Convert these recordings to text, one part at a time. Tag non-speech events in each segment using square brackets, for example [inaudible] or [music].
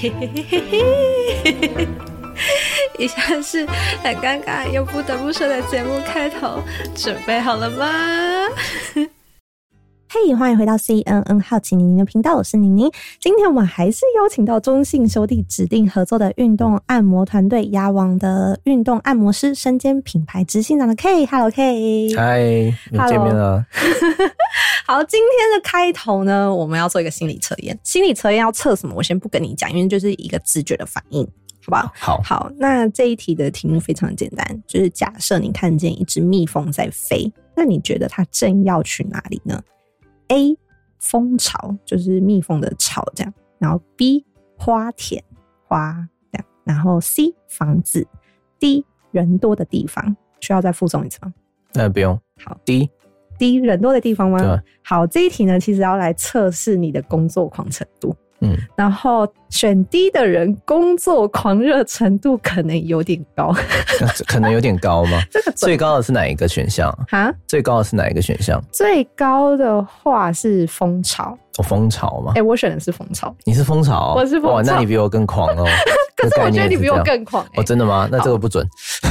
嘿嘿嘿嘿嘿，以下是很尴尬又不得不说的节目开头，准备好了吗？嘿，hey, 欢迎回到 CNN 好奇宁宁的频道，我是宁宁。今天我们还是邀请到中信兄弟指定合作的运动按摩团队鸭王的运动按摩师，身兼品牌执行长的 K，Hello K，嗨，又见面了。[laughs] 好，今天的开头呢，我们要做一个心理测验。心理测验要测什么？我先不跟你讲，因为就是一个直觉的反应，好不好？好，好。那这一题的题目非常简单，就是假设你看见一只蜜蜂在飞，那你觉得它正要去哪里呢？A 蜂巢就是蜜蜂的巢，这样，然后 B 花田花这样，然后 C 房子，D 人多的地方，需要再附送一次吗？那不用。好，D D 人多的地方吗？对好，这一题呢，其实要来测试你的工作狂程度。嗯，然后选低的人工作狂热程度可能有点高，可能有点高吗？[laughs] 这个最高的是哪一个选项？哈，最高的是哪一个选项？最高的话是蜂巢。哦，蜂巢吗？哎、欸，我选的是蜂巢。你是蜂巢？我是蜂巢。哇，那你比我更狂哦。[laughs] 可是我觉得你比我更狂，欸。哦，真的吗？那这个不准。[laughs]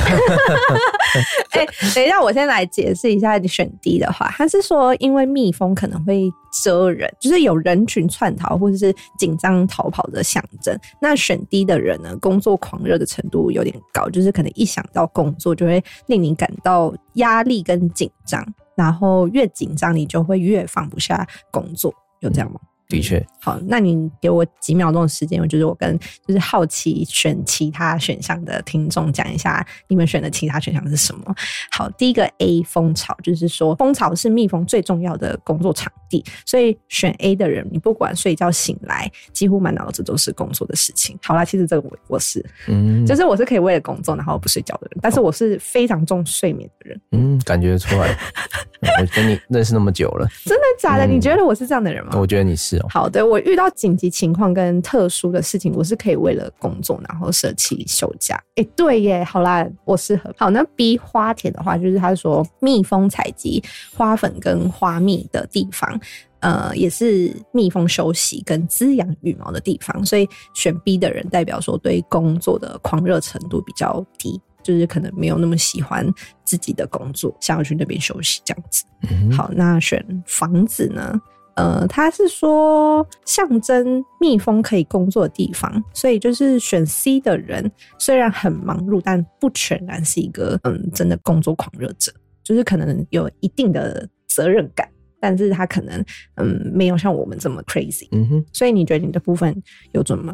哎、欸，等一下，我先来解释一下。你选 D 的话，他是说，因为蜜蜂可能会蜇人，就是有人群窜逃或者是紧张逃跑的象征。那选 D 的人呢，工作狂热的程度有点高，就是可能一想到工作就会令你感到压力跟紧张，然后越紧张你就会越放不下工作，有这样吗？的确，好，那你给我几秒钟的时间，我就是我跟就是好奇选其他选项的听众讲一下，你们选的其他选项是什么？好，第一个 A 蜂巢，就是说蜂巢是蜜蜂最重要的工作场地，所以选 A 的人，你不管睡觉醒来，几乎满脑子都是工作的事情。好啦，其实这个我我是，嗯，就是我是可以为了工作然后不睡觉的人，但是我是非常重睡眠的人。嗯，感觉出来，[laughs] 我跟你认识那么久了，真的假的？嗯，你觉得我是这样的人吗？我觉得你是。好的，我遇到紧急情况跟特殊的事情，我是可以为了工作然后舍弃休假。哎、欸，对耶，好啦，我适合。好，那 B 花田的话，就是他说蜜蜂采集花粉跟花蜜的地方，呃，也是蜜蜂休息跟滋养羽毛的地方，所以选 B 的人代表说对工作的狂热程度比较低，就是可能没有那么喜欢自己的工作，想要去那边休息这样子。嗯、好，那选房子呢？呃，他是说象征蜜蜂可以工作的地方，所以就是选 C 的人虽然很忙碌，但不全然是一个嗯真的工作狂热者，就是可能有一定的责任感，但是他可能嗯没有像我们这么 crazy。嗯哼，所以你觉得你的部分有准吗？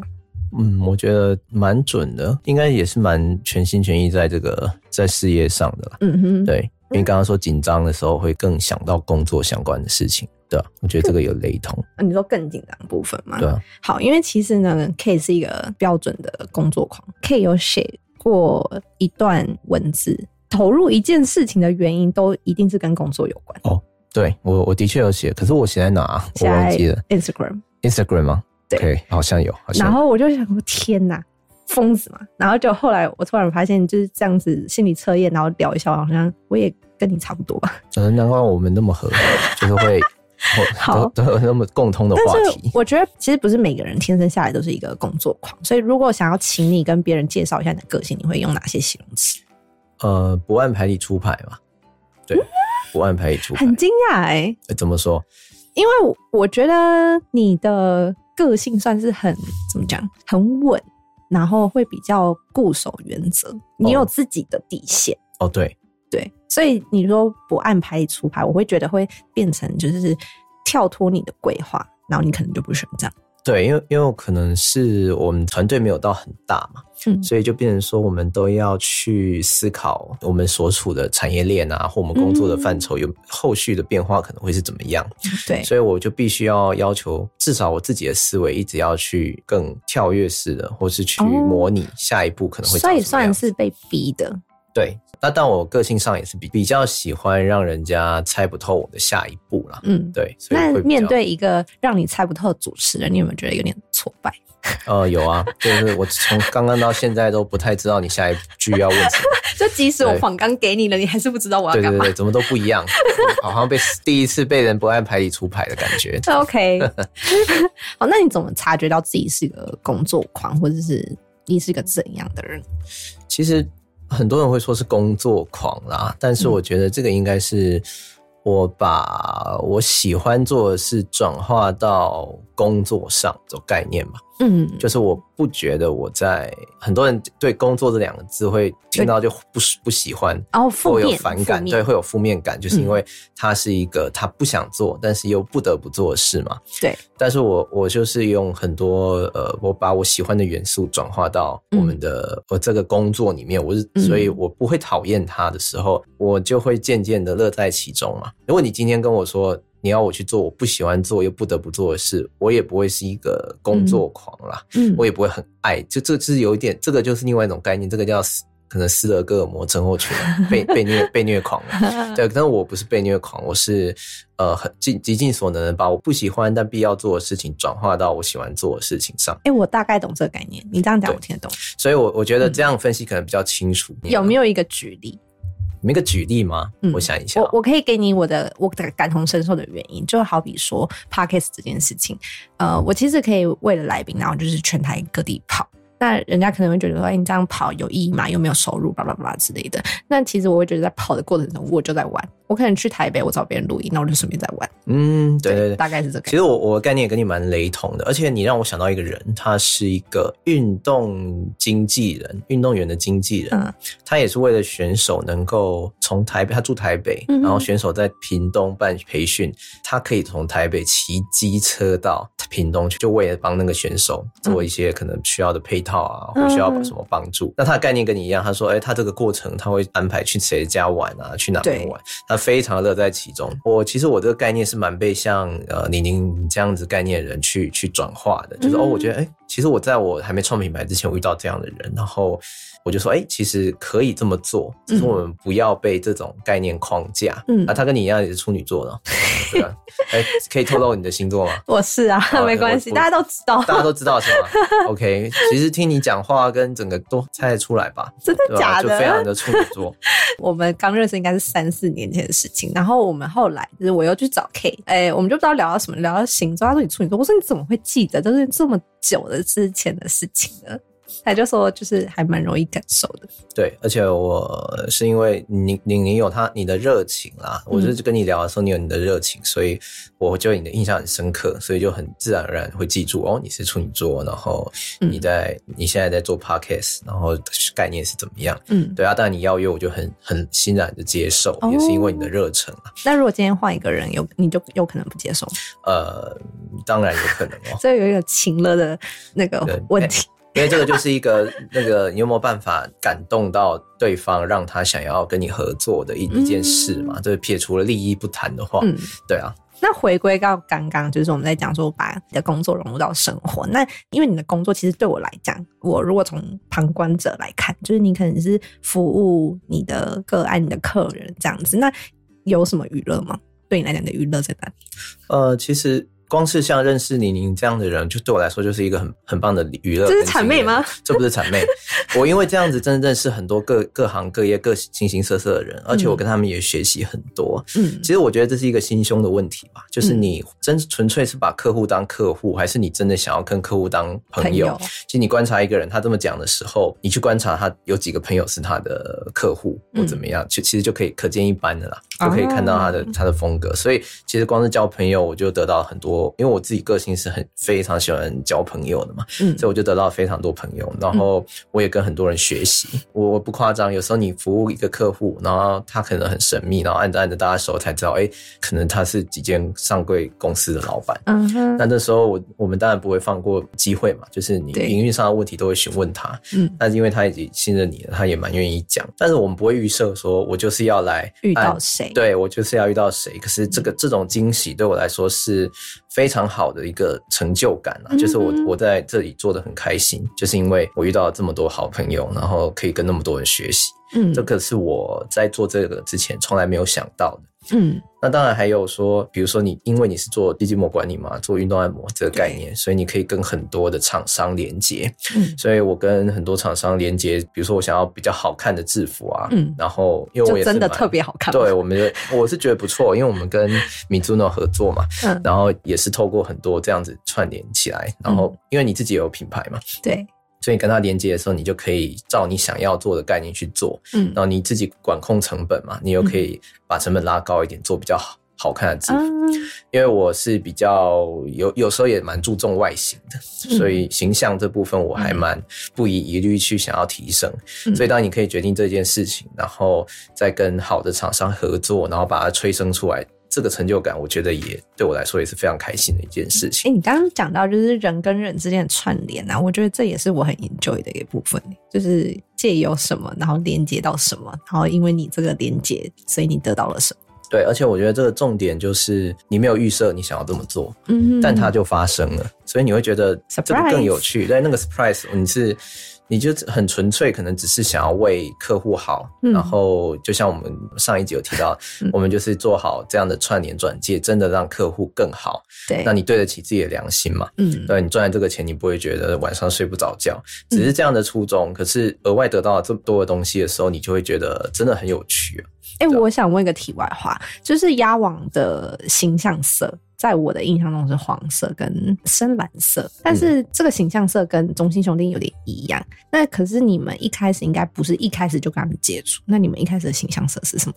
嗯，我觉得蛮准的，应该也是蛮全心全意在这个在事业上的。嗯哼，对，因为刚刚说紧张的时候会更想到工作相关的事情。对啊，我觉得这个有雷同。你说更紧张的部分吗？对啊。好，因为其实呢，K 是一个标准的工作狂。K 有写过一段文字，投入一件事情的原因都一定是跟工作有关。哦，对我我的确有写，可是我写在哪？我忘记了。Instagram。Instagram 吗？对，okay, 好像有。好像有。然后我就想说，天哪，疯子嘛！然后就后来我突然发现，就是这样子心理测验，然后聊一下，好像我也跟你差不多吧。嗯，难怪我们那么合，[laughs] 就是会。[laughs] 好，[laughs] 都有那么共通的话题。我觉得其实不是每个人天生下来都是一个工作狂，所以如果想要请你跟别人介绍一下你的个性，你会用哪些形容词？呃，不按牌理出牌嘛。对，嗯、不按牌理出牌。很惊讶哎，怎么说？因为我觉得你的个性算是很怎么讲，很稳，然后会比较固守原则，你有自己的底线。哦，哦，对。对，所以你说不按牌理出牌，我会觉得会变成就是跳脱你的规划，然后你可能就不选这样。对，因为因为可能是我们团队没有到很大嘛，嗯，所以就变成说我们都要去思考我们所处的产业链啊，或我们工作的范畴有后续的变化可能会是怎么样。对，所以我就必须要要求至少我自己的思维一直要去更跳跃式的，或是去模拟下一步可能会。所以算是被逼的。对。那但我个性上也是比比较喜欢让人家猜不透我的下一步啦。嗯，对。所以那面对一个让你猜不透的主持人，你有没有觉得有点挫败？呃，有啊，就是我从刚刚到现在都不太知道你下一句要问什么。[laughs] 就即使我访纲给你了，你还是不知道我要干嘛。对对对，怎么都不一样，好像被第一次被人不按牌理出牌的感觉。[laughs] OK，[laughs] 好，那你怎么察觉到自己是个工作狂，或者是你是个怎样的人？其实很多人会说是工作狂啦，但是我觉得这个应该是。我把我喜欢做的事转化到工作上这种概念嘛，嗯，就是我不觉得我在很多人对工作这两个字会听到就不不喜欢，哦，会有反感，对，会有负面感，就是因为它是一个他不想做，但是又不得不做的事嘛，对。但是我我就是用很多呃，我把我喜欢的元素转化到我们的我这个工作里面，我是所以我不会讨厌它的时候，我就会渐渐的乐在其中嘛。如果你今天跟我说，你要我去做我不喜欢做又不得不做的事，我也不会是一个工作狂啦。嗯，我也不会很爱，就这是有一点，这个就是另外一种概念，这个叫可能斯德哥尔摩症候群，被 [laughs] 被虐被虐狂了。对，但是我不是被虐狂，我是呃很尽极尽所能的把我不喜欢但必要做的事情转化到我喜欢做的事情上。哎、欸，我大概懂这个概念，你这样讲我听得懂。所以我我觉得这样分析可能比较清楚。嗯、有没有一个举例？没个举例吗？嗯，我想一下，我我可以给你我的我的感同身受的原因，就好比说 Podcast 这件事情，呃，我其实可以为了来宾，然后就是全台各地跑。那人家可能会觉得说，哎，你这样跑有意义吗？又没有收入，巴拉巴拉之类的。那其实我会觉得，在跑的过程中，我就在玩。我可能去台北，我找别人录音，那我就顺便在玩。嗯，对对对，大概是这个。其实我我的概念也跟你蛮雷同的，而且你让我想到一个人，他是一个运动经纪人，运动员的经纪人。嗯，他也是为了选手能够从台北，他住台北，然后选手在屏东办培训，他可以从台北骑机车到屏东去，就为了帮那个选手做一些可能需要的配套啊，或需要什么帮助。那他的概念跟你一样，他说，哎，他这个过程他会安排去谁家玩啊，去哪边玩，他非常乐在其中。我其实我这个概念是蛮被像呃宁宁这样子概念的人去去转化的，就是哦，我觉得哎、其实我在我还没创品牌之前，我遇到这样的人，然后我就说哎、欸，其实可以这么做，只是我们不要被这种概念框架。嗯，啊，他跟你一样也是处女座的，[laughs] 对吧？哎、欸，可以透露你的星座吗？[laughs] 我是啊，[laughs] 没关系，大家都知道，大家都知道是吗？OK，其实听你讲话跟整个都猜得出来吧？真的假的？就非常的处女座。我们刚认识应该是三四年前的事情，然后我们后来就是我又去找 K，哎、欸，我们就不知道聊到什么，聊到星座，他说你处女座，我说你怎么会记得，都是这么久的之前的事情呢？他就说，就是还蛮容易感受的。对，而且我是因为你你你有他你的热情啦，嗯、我就是跟你聊的时候，你有你的热情，所以我就你的印象很深刻，所以就很自然而然会记住哦，你是处女座，然后你在、嗯、你现在在做 podcast，然后概念是怎么样？嗯，对啊，但你邀约我就很很欣然的接受，哦、也是因为你的热忱啊。那如果今天换一个人，有你就有可能不接受？呃，当然有可能哦。[laughs] 这有一个情了的那个问题。因为这个就是一个 [laughs] 那个，你有没有办法感动到对方，让他想要跟你合作的一一件事嘛？就是撇除了利益不谈的话，嗯，对啊。那回归到刚刚，就是我们在讲说把你的工作融入到生活。那因为你的工作其实对我来讲，我如果从旁观者来看，就是你可能是服务你的个案、你的客人这样子。那有什么娱乐吗？对你来讲的娱乐在哪里？呃，其实。光是像认识宁宁这样的人，就对我来说就是一个很很棒的娱乐。这是谄媚吗？这不是谄媚。[laughs] 我因为这样子真的认识很多各各行各业各形形色色的人，而且我跟他们也学习很多。嗯，其实我觉得这是一个心胸的问题吧，就是你真纯粹是把客户当客户，还是你真的想要跟客户当朋友？朋友。其实你观察一个人，他这么讲的时候，你去观察他有几个朋友是他的客户或怎么样，就其实就可以可见一斑的啦，就可以看到他的他的风格。所以其实光是交朋友，我就得到很多。因为我自己个性是很非常喜欢交朋友的嘛，嗯，所以我就得到非常多朋友，然后我也跟很多人学习。我我不夸张，有时候你服务一个客户，然后他可能很神秘，然后按着按着大家手才知道，哎，可能他是几间上柜公司的老板。嗯哼。那那时候我我们当然不会放过机会嘛，就是你营运上的问题都会询问他。嗯。但是因为他已经信任你了，他也蛮愿意讲。但是我们不会预设说我就是要来遇到谁，对，我就是要遇到谁。可是这个这种惊喜对我来说是。非常好的一个成就感啊，就是我我在这里做的很开心，就是因为我遇到了这么多好朋友，然后可以跟那么多人学习，嗯，这个是我在做这个之前从来没有想到的。嗯，那当然还有说，比如说你因为你是做肌膜管理嘛，做运动按摩这个概念，所以你可以跟很多的厂商连接。嗯，所以我跟很多厂商连接，比如说我想要比较好看的制服啊，嗯，然后因为我也是真的特别好看，对，我们我是觉得不错，因为我们跟 Mizuno 合作嘛，嗯，然后也是透过很多这样子串联起来，然后因为你自己也有品牌嘛，对。所以你跟他连接的时候，你就可以照你想要做的概念去做，嗯，然后你自己管控成本嘛，你又可以把成本拉高一点，做比较好好看的制服。嗯、因为我是比较有有时候也蛮注重外形的，所以形象这部分我还蛮不遗余力去想要提升。嗯、所以当你可以决定这件事情，然后再跟好的厂商合作，然后把它催生出来。这个成就感，我觉得也对我来说也是非常开心的一件事情。哎、欸，你刚刚讲到就是人跟人之间的串联啊，我觉得这也是我很 enjoy 的一部分，就是借由什么，然后连接到什么，然后因为你这个连接，所以你得到了什么。对，而且我觉得这个重点就是你没有预设你想要这么做，嗯，但它就发生了，所以你会觉得这个更有趣。在 Surprise 那个 surprise，你是。你就很纯粹，可能只是想要为客户好，嗯、然后就像我们上一集有提到，嗯、我们就是做好这样的串联转介，真的让客户更好。对，那你对得起自己的良心嘛？嗯，对，你赚了这个钱，你不会觉得晚上睡不着觉，只是这样的初衷。嗯、可是额外得到了这么多的东西的时候，你就会觉得真的很有趣。哎、欸，我想问一个题外话，就是鸭王的形象色。在我的印象中是黄色跟深蓝色，但是这个形象色跟中信兄弟有点一样。嗯、那可是你们一开始应该不是一开始就跟他们接触，那你们一开始的形象色是什么？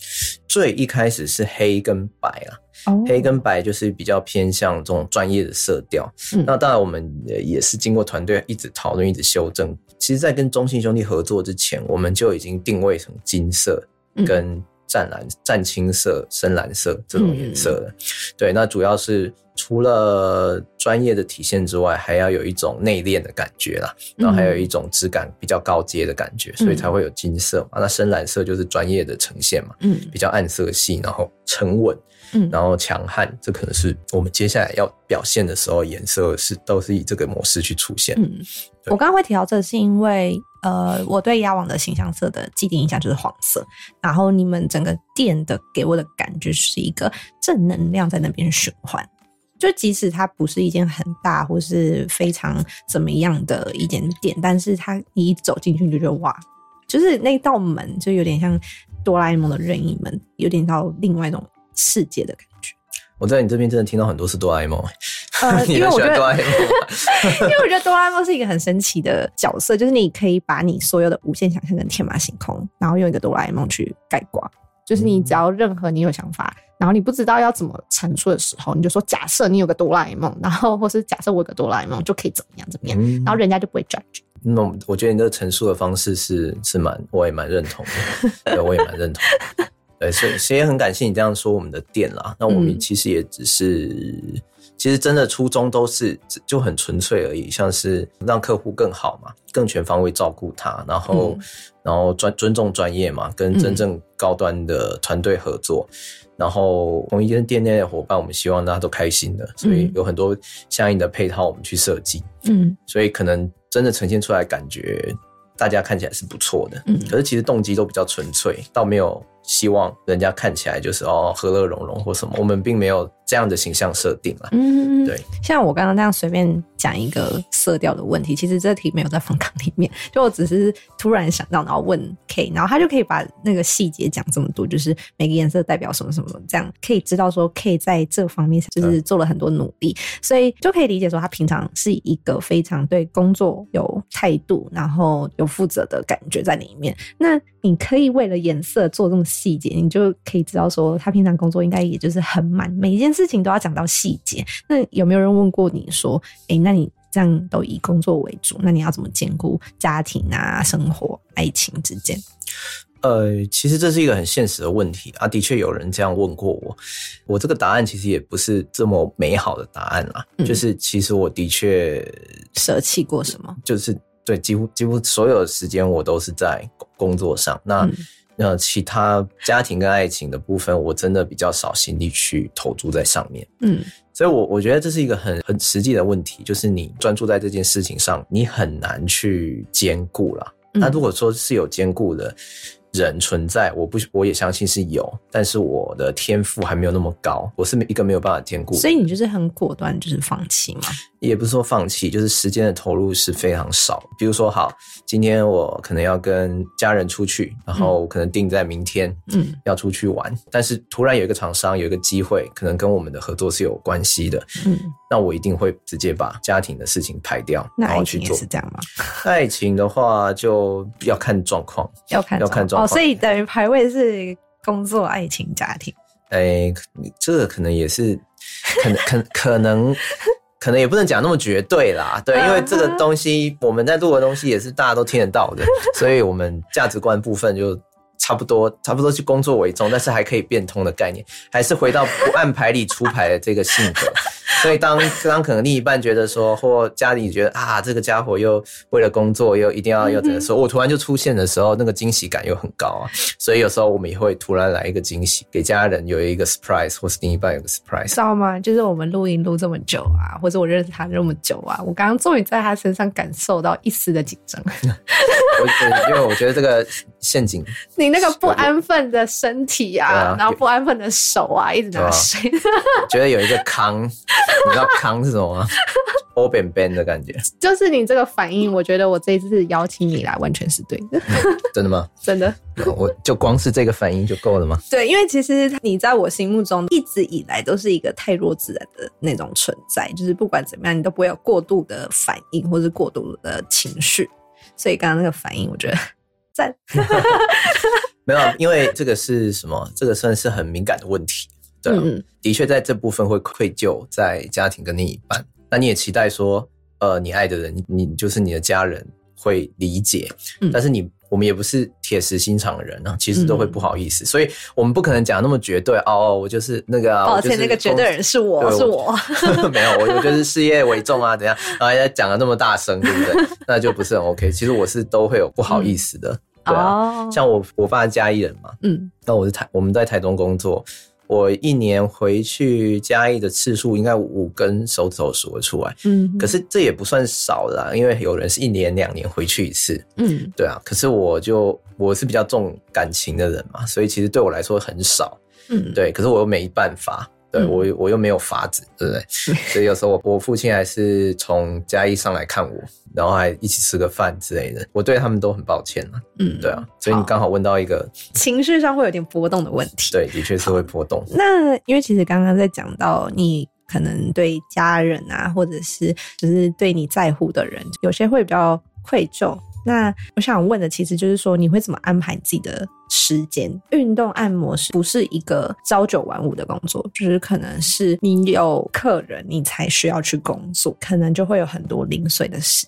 最一开始是黑跟白啊，哦、黑跟白就是比较偏向这种专业的色调。嗯、那当然我们也是经过团队一直讨论、一直修正。其实，在跟中信兄弟合作之前，我们就已经定位成金色跟、嗯。湛蓝、湛青色、深蓝色这种颜色的，嗯、对，那主要是除了专业的体现之外，还要有一种内敛的感觉啦，然后还有一种质感比较高阶的感觉，嗯、所以才会有金色嘛。那深蓝色就是专业的呈现嘛，嗯，比较暗色系，然后沉稳，嗯，然后强悍，这可能是我们接下来要表现的时候，颜色是都是以这个模式去出现。嗯，对我刚刚会提到这是因为。呃，我对鸭王的形象色的既定印象就是黄色，然后你们整个店的给我的感觉是一个正能量在那边循环，就即使它不是一间很大或是非常怎么样的一间店，但是它你一走进去你就觉得哇，就是那道门就有点像哆啦 A 梦的任意门，有点到另外一种世界的感觉。我在你这边真的听到很多是哆啦 A 梦。呃，[laughs] 因为我觉得，[laughs] 因为我觉得哆啦 A 梦是一个很神奇的角色，就是你可以把你所有的无限想象跟天马行空，然后用一个哆啦 A 梦去概括。就是你只要任何你有想法，然后你不知道要怎么陈述的时候，你就说假设你有个哆啦 A 梦，然后或是假设我有个哆啦 A 梦就可以怎么样怎么样，然后人家就不会 judge。那我觉得你这个陈述的方式是是蛮，[laughs] 我也蛮认同的，对，我也蛮认同。对，所以所以也很感谢你这样说我们的店啦。那我们其实也只是。其实真的初衷都是就很纯粹而已，像是让客户更好嘛，更全方位照顾他，然后、嗯、然后尊尊重专业嘛，跟真正高端的团队合作，嗯、然后同一间店内的伙伴，我们希望大家都开心的，所以有很多相应的配套我们去设计，嗯，所以可能真的呈现出来感觉大家看起来是不错的，嗯，可是其实动机都比较纯粹，倒没有希望人家看起来就是哦和乐融融或什么，我们并没有。这样的形象设定了，嗯，对，像我刚刚那样随便讲一个色调的问题，其实这题没有在访纲里面，[laughs] 就我只是突然想到，然后问 K，然后他就可以把那个细节讲这么多，就是每个颜色代表什么什么，这样可以知道说 K 在这方面就是做了很多努力，所以就可以理解说他平常是一个非常对工作有态度，然后有负责的感觉在里面。那你可以为了颜色做这么细节，你就可以知道说他平常工作应该也就是很满，每一件事。情都要讲到细节，那有没有人问过你说，哎、那你这样都以工作为主，那你要怎么兼顾家庭啊、生活、爱情之间？呃，其实这是一个很现实的问题啊，的确有人这样问过我，我这个答案其实也不是这么美好的答案啦，嗯、就是其实我的确舍弃过什么，就是对，几乎几乎所有的时间我都是在工作上，那。嗯那其他家庭跟爱情的部分，我真的比较少心力去投注在上面。嗯，所以我我觉得这是一个很很实际的问题，就是你专注在这件事情上，你很难去兼顾啦。那如果说是有兼顾的，人存在，我不我也相信是有，但是我的天赋还没有那么高，我是一个没有办法兼顾。所以你就是很果断，就是放弃吗？也不是说放弃，就是时间的投入是非常少。比如说，好，今天我可能要跟家人出去，然后可能定在明天，嗯，要出去玩，嗯、但是突然有一个厂商有一个机会，可能跟我们的合作是有关系的，嗯，那我一定会直接把家庭的事情排掉，然后去做。是这样吗？爱情的话就要看状况，[laughs] 要看要看状况。哦，所以等于排位是工作、爱情、家庭。哎、欸，这个可能也是，可能可可能。可能也不能讲那么绝对啦，对，因为这个东西我们在录的东西也是大家都听得到的，所以我们价值观部分就差不多，差不多去工作为重，但是还可以变通的概念，还是回到不按牌理出牌的这个性格。所以当当可能另一半觉得说，或家里觉得啊，这个家伙又为了工作又一定要又怎么说，我突然就出现的时候，那个惊喜感又很高啊。所以有时候我们也会突然来一个惊喜，给家人有一个 surprise，或是另一半有个 surprise，知道吗？就是我们录音录这么久啊，或者我认识他这么久啊，我刚刚终于在他身上感受到一丝的紧张。[laughs] 我 [laughs] 因为我觉得这个陷阱，你那个不安分的身体啊，啊然后不安分的手啊，一直拿水，我 [laughs] 觉得有一个康。你知道康是什么吗？欧扁扁的感觉，[laughs] 就是你这个反应，我觉得我这一次邀请你来完全是对的。真的吗？真的，我就光是这个反应就够了吗？对，因为其实你在我心目中一直以来都是一个太弱自然的那种存在，就是不管怎么样，你都不会有过度的反应或是过度的情绪。所以刚刚那个反应，我觉得 [laughs] 赞。[laughs] 没有，因为这个是什么？这个算是很敏感的问题。对、啊，嗯、的确在这部分会愧疚在家庭跟另一半。那你也期待说，呃，你爱的人，你就是你的家人会理解。嗯，但是你我们也不是铁石心肠的人啊，其实都会不好意思。嗯、所以我们不可能讲那么绝对。哦，我就是那个、啊，抱歉，那个绝对人是我，对是我。[laughs] 没有，我我就是事业为重啊，怎样？然后要讲的那么大声，对不对？[laughs] 那就不是很 OK。其实我是都会有不好意思的。嗯、对啊，哦、像我我爸是嘉义人嘛，嗯，那我是台，我们在台中工作。我一年回去嘉义的次数应该五根手指头数得出来，嗯，可是这也不算少啦，因为有人是一年两年回去一次，嗯，对啊，可是我就我是比较重感情的人嘛，所以其实对我来说很少，嗯，对，可是我又没办法。对，我我又没有法子，对不对？[laughs] 所以有时候我我父亲还是从嘉义上来看我，然后还一起吃个饭之类的。我对他们都很抱歉啊。嗯，对啊。所以你刚好问到一个 [laughs] 情绪上会有点波动的问题。对，的确是会波动。那因为其实刚刚在讲到你可能对家人啊，或者是就是对你在乎的人，有些会比较愧疚。那我想问的其实就是说，你会怎么安排自己的时间？运动按摩师不是一个朝九晚五的工作？就是可能是你有客人，你才需要去工作，可能就会有很多零碎的事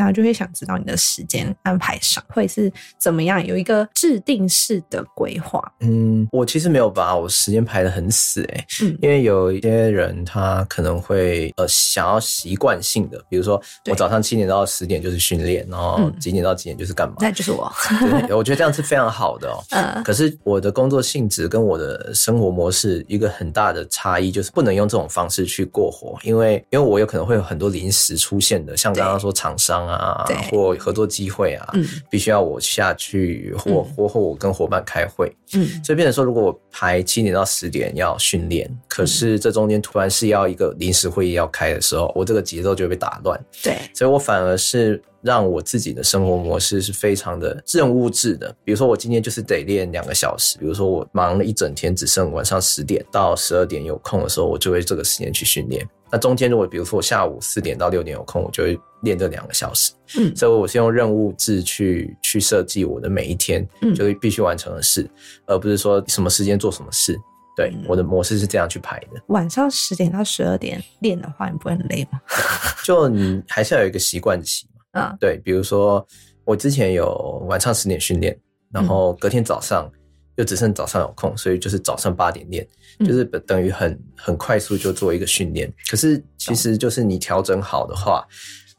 间。然后就会想知道你的时间安排上会是怎么样，有一个制定式的规划。嗯，我其实没有把我时间排的很死哎、欸，嗯，因为有一些人他可能会呃想要习惯性的，比如说我早上七点到十点就是训练，然后几点到几点就是干嘛？那就是我。[laughs] 对，我觉得这样是非常好的哦。[laughs] 嗯。可是我的工作性质跟我的生活模式一个很大的差异就是不能用这种方式去过活，因为因为我有可能会有很多临时出现的，像刚刚说厂商。啊，或合作机会啊，嗯，必须要我下去，或或或我跟伙伴开会，嗯，所以变成说，如果我排七点到十点要训练，可是这中间突然是要一个临时会议要开的时候，我这个节奏就会被打乱，对，所以我反而是让我自己的生活模式是非常的任务制的，比如说我今天就是得练两个小时，比如说我忙了一整天，只剩晚上十点到十二点有空的时候，我就会这个时间去训练。那中间如果比如说我下午四点到六点有空，我就会练这两个小时。嗯，所以我是用任务制去去设计我的每一天，嗯，就是必须完成的事，而不是说什么时间做什么事。对，我的模式是这样去排的。晚上十点到十二点练的话，你不会很累吗？[laughs] 就你还是要有一个习惯期嘛。啊，对，比如说我之前有晚上十点训练，然后隔天早上又只剩早上有空，所以就是早上八点练。就是等于很很快速就做一个训练，可是其实就是你调整好的话，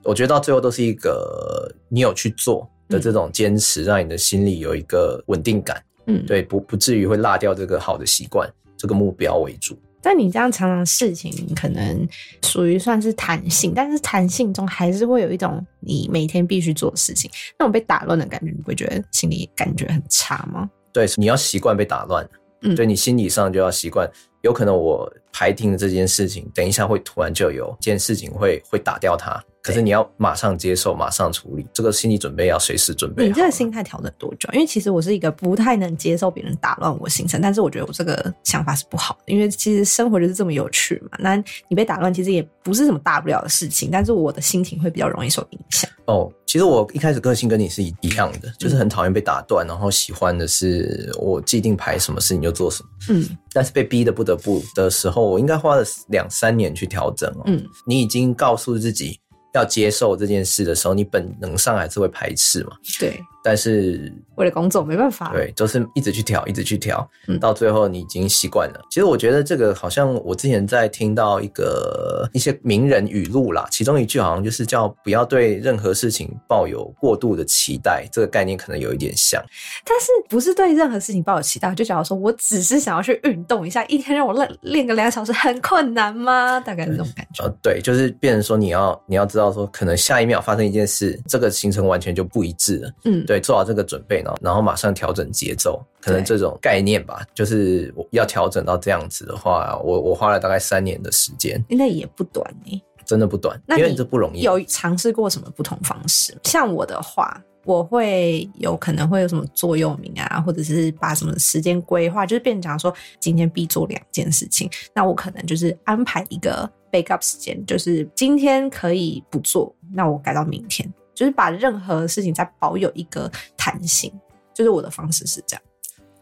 我觉得到最后都是一个你有去做的这种坚持，让你的心里有一个稳定感，嗯，对，不不至于会落掉这个好的习惯，这个目标为主。但你这样常常事情可能属于算是弹性，但是弹性中还是会有一种你每天必须做的事情，那种被打乱的感觉，你会觉得心里感觉很差吗？对，你要习惯被打乱，嗯，对你心理上就要习惯，有可能我排定的这件事情，等一下会突然就有件事情会会打掉它。可是你要马上接受，马上处理，这个心理准备要随时准备。你这个心态调整多久？因为其实我是一个不太能接受别人打乱我行程，但是我觉得我这个想法是不好的，因为其实生活就是这么有趣嘛。那你被打乱，其实也不是什么大不了的事情，但是我的心情会比较容易受影响。哦，其实我一开始个性跟你是一一样的，就是很讨厌被打断，然后喜欢的是我既定排什么事情就做什么。嗯，但是被逼得不得不的时候，我应该花了两三年去调整哦。嗯，你已经告诉自己。要接受这件事的时候，你本能上还是会排斥嘛？对。但是为了工作没办法，对，就是一直去调，一直去调，嗯，到最后你已经习惯了。其实我觉得这个好像我之前在听到一个一些名人语录啦，其中一句好像就是叫不要对任何事情抱有过度的期待，这个概念可能有一点像。但是不是对任何事情抱有期待？就假如说我只是想要去运动一下，一天让我练练个两个小时很困难吗？大概是这种感觉。呃，对，就是变成说你要你要知道说，可能下一秒发生一件事，这个行程完全就不一致了。嗯。对，做好这个准备呢，然后马上调整节奏，可能这种概念吧，就是要调整到这样子的话，我我花了大概三年的时间，那也不短呢，真的不短，因为这不容易。有尝试过什么不同方式？像我的话，我会有可能会有什么座右铭啊，或者是把什么时间规划，就是变成讲说今天必做两件事情，那我可能就是安排一个 backup 时间，就是今天可以不做，那我改到明天。就是把任何事情再保有一个弹性，就是我的方式是这样。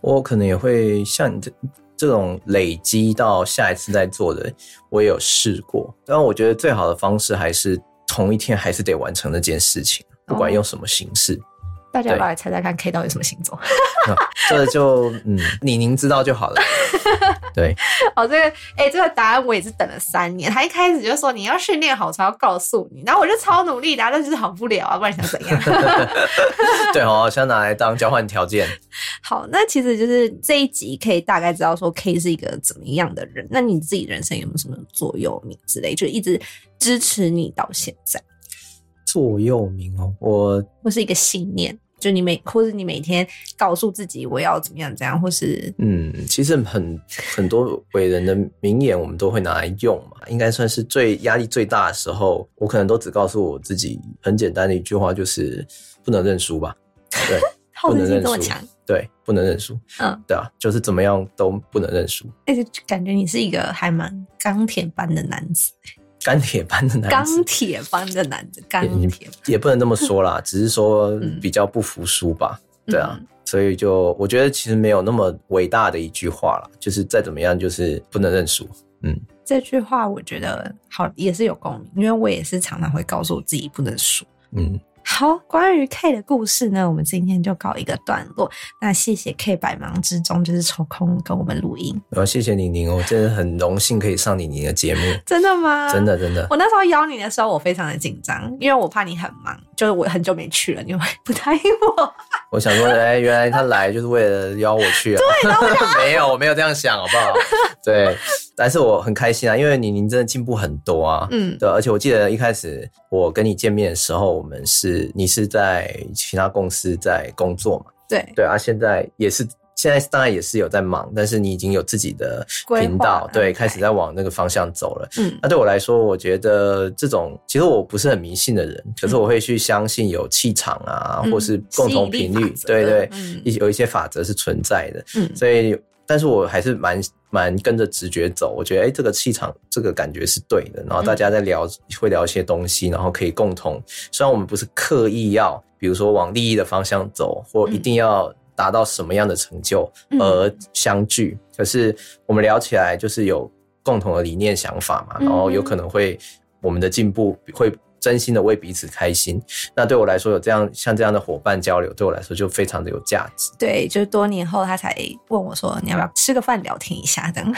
我可能也会像你这这种累积到下一次再做的，我也有试过。但我觉得最好的方式还是同一天还是得完成那件事情，不管用什么形式。哦大家要不要来猜猜看，K 到底什么星座？[laughs] 这就嗯，你您知道就好了。[laughs] 对，哦，这个哎、欸，这个答案我也是等了三年。他一开始就说你要训练好才要告诉你，然后我就超努力的，但就是好不了啊，不然想怎样？[laughs] 对哦，想拿来当交换条件。好，那其实就是这一集可以大概知道说 K 是一个怎么样的人。那你自己人生有没有什么座右铭之类，就一直支持你到现在？座右铭哦，我或是一个信念，就你每或是你每天告诉自己我要怎么样怎样，或是嗯，其实很很多伟人的名言我们都会拿来用嘛，应该算是最压力最大的时候，我可能都只告诉我自己很简单的一句话，就是不能认输吧。对，[laughs] 不能认输，对，不能认输。嗯，对啊，就是怎么样都不能认输。哎、欸，感觉你是一个还蛮钢铁般的男子。钢铁般的男子，钢铁般的男子，钢铁也不能这么说啦，[laughs] 只是说比较不服输吧。嗯、对啊，所以就我觉得其实没有那么伟大的一句话啦，就是再怎么样，就是不能认输。嗯，这句话我觉得好也是有共鸣，因为我也是常常会告诉我自己不能输。嗯。好，关于 K 的故事呢，我们今天就告一个段落。那谢谢 K 百忙之中就是抽空跟我们录音。然后谢谢宁宁，我真的很荣幸可以上你宁的节目。[laughs] 真的吗？真的真的。我那时候邀你的时候，我非常的紧张，因为我怕你很忙，就是我很久没去了，你会不答应我。[laughs] 我想说，哎，原来他来就是为了邀我去啊？对，[laughs] 没有，我没有这样想，好不好？对。但是我很开心啊，因为你您真的进步很多啊，嗯，对，而且我记得一开始我跟你见面的时候，我们是你是在其他公司在工作嘛，对。对啊，现在也是现在当然也是有在忙，但是你已经有自己的频道，对，开始在往那个方向走了，嗯，那对我来说，我觉得这种其实我不是很迷信的人，可是我会去相信有气场啊，或是共同频率，对对，一有一些法则是存在的，嗯，所以。但是我还是蛮蛮跟着直觉走，我觉得哎、欸，这个气场，这个感觉是对的。然后大家在聊，嗯、会聊一些东西，然后可以共同。虽然我们不是刻意要，比如说往利益的方向走，或一定要达到什么样的成就而相聚，嗯、可是我们聊起来就是有共同的理念想法嘛，然后有可能会我们的进步会真心的为彼此开心。那对我来说，有这样像这样的伙伴交流，对我来说就非常的有价值。对，就是多年后他才问我说：“你要不要吃个饭聊天一下？”这样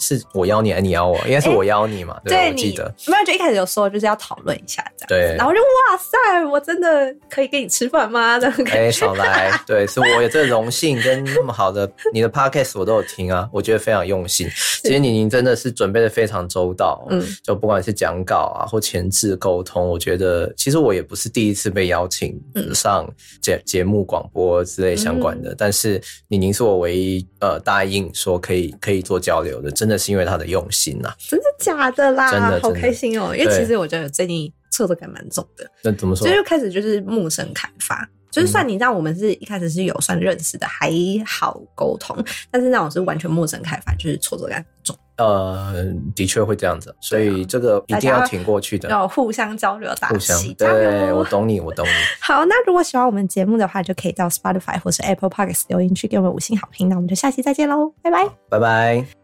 是我邀你，还是你邀我？应该是我邀你嘛？欸、对，我记得没有，就一开始有说就是要讨论一下这样。对，然后就哇塞，我真的可以跟你吃饭吗？这样哎，少来，[laughs] 对，是我有这个荣幸跟那么好的你的 podcast 我都有听啊，我觉得非常用心。其实宁宁真的是准备的非常周到，嗯，就不管是讲稿啊或前置沟通，我觉得其实我也不是第一次被邀请上节节目广播之类相关的，嗯、但是李宁是我唯一呃答应说可以可以做交流的，真的是因为他的用心呐、啊，真的假的啦？真的，好开心哦、喔，因为其实我觉得最近挫折感蛮重的，那怎么说？所以就开始就是陌生开发。就是算你让我们是一开始是有算认识的，还好沟通，但是那种是完全陌生开发，就是挫折感重。呃，的确会这样子，所以这个一定要挺过去的，要互相交流打气。对，我懂你，我懂你。[laughs] 好，那如果喜欢我们节目的话，就可以到 Spotify 或是 Apple Podcast 留言区给我们五星好评。那我们就下期再见喽，拜拜，拜拜。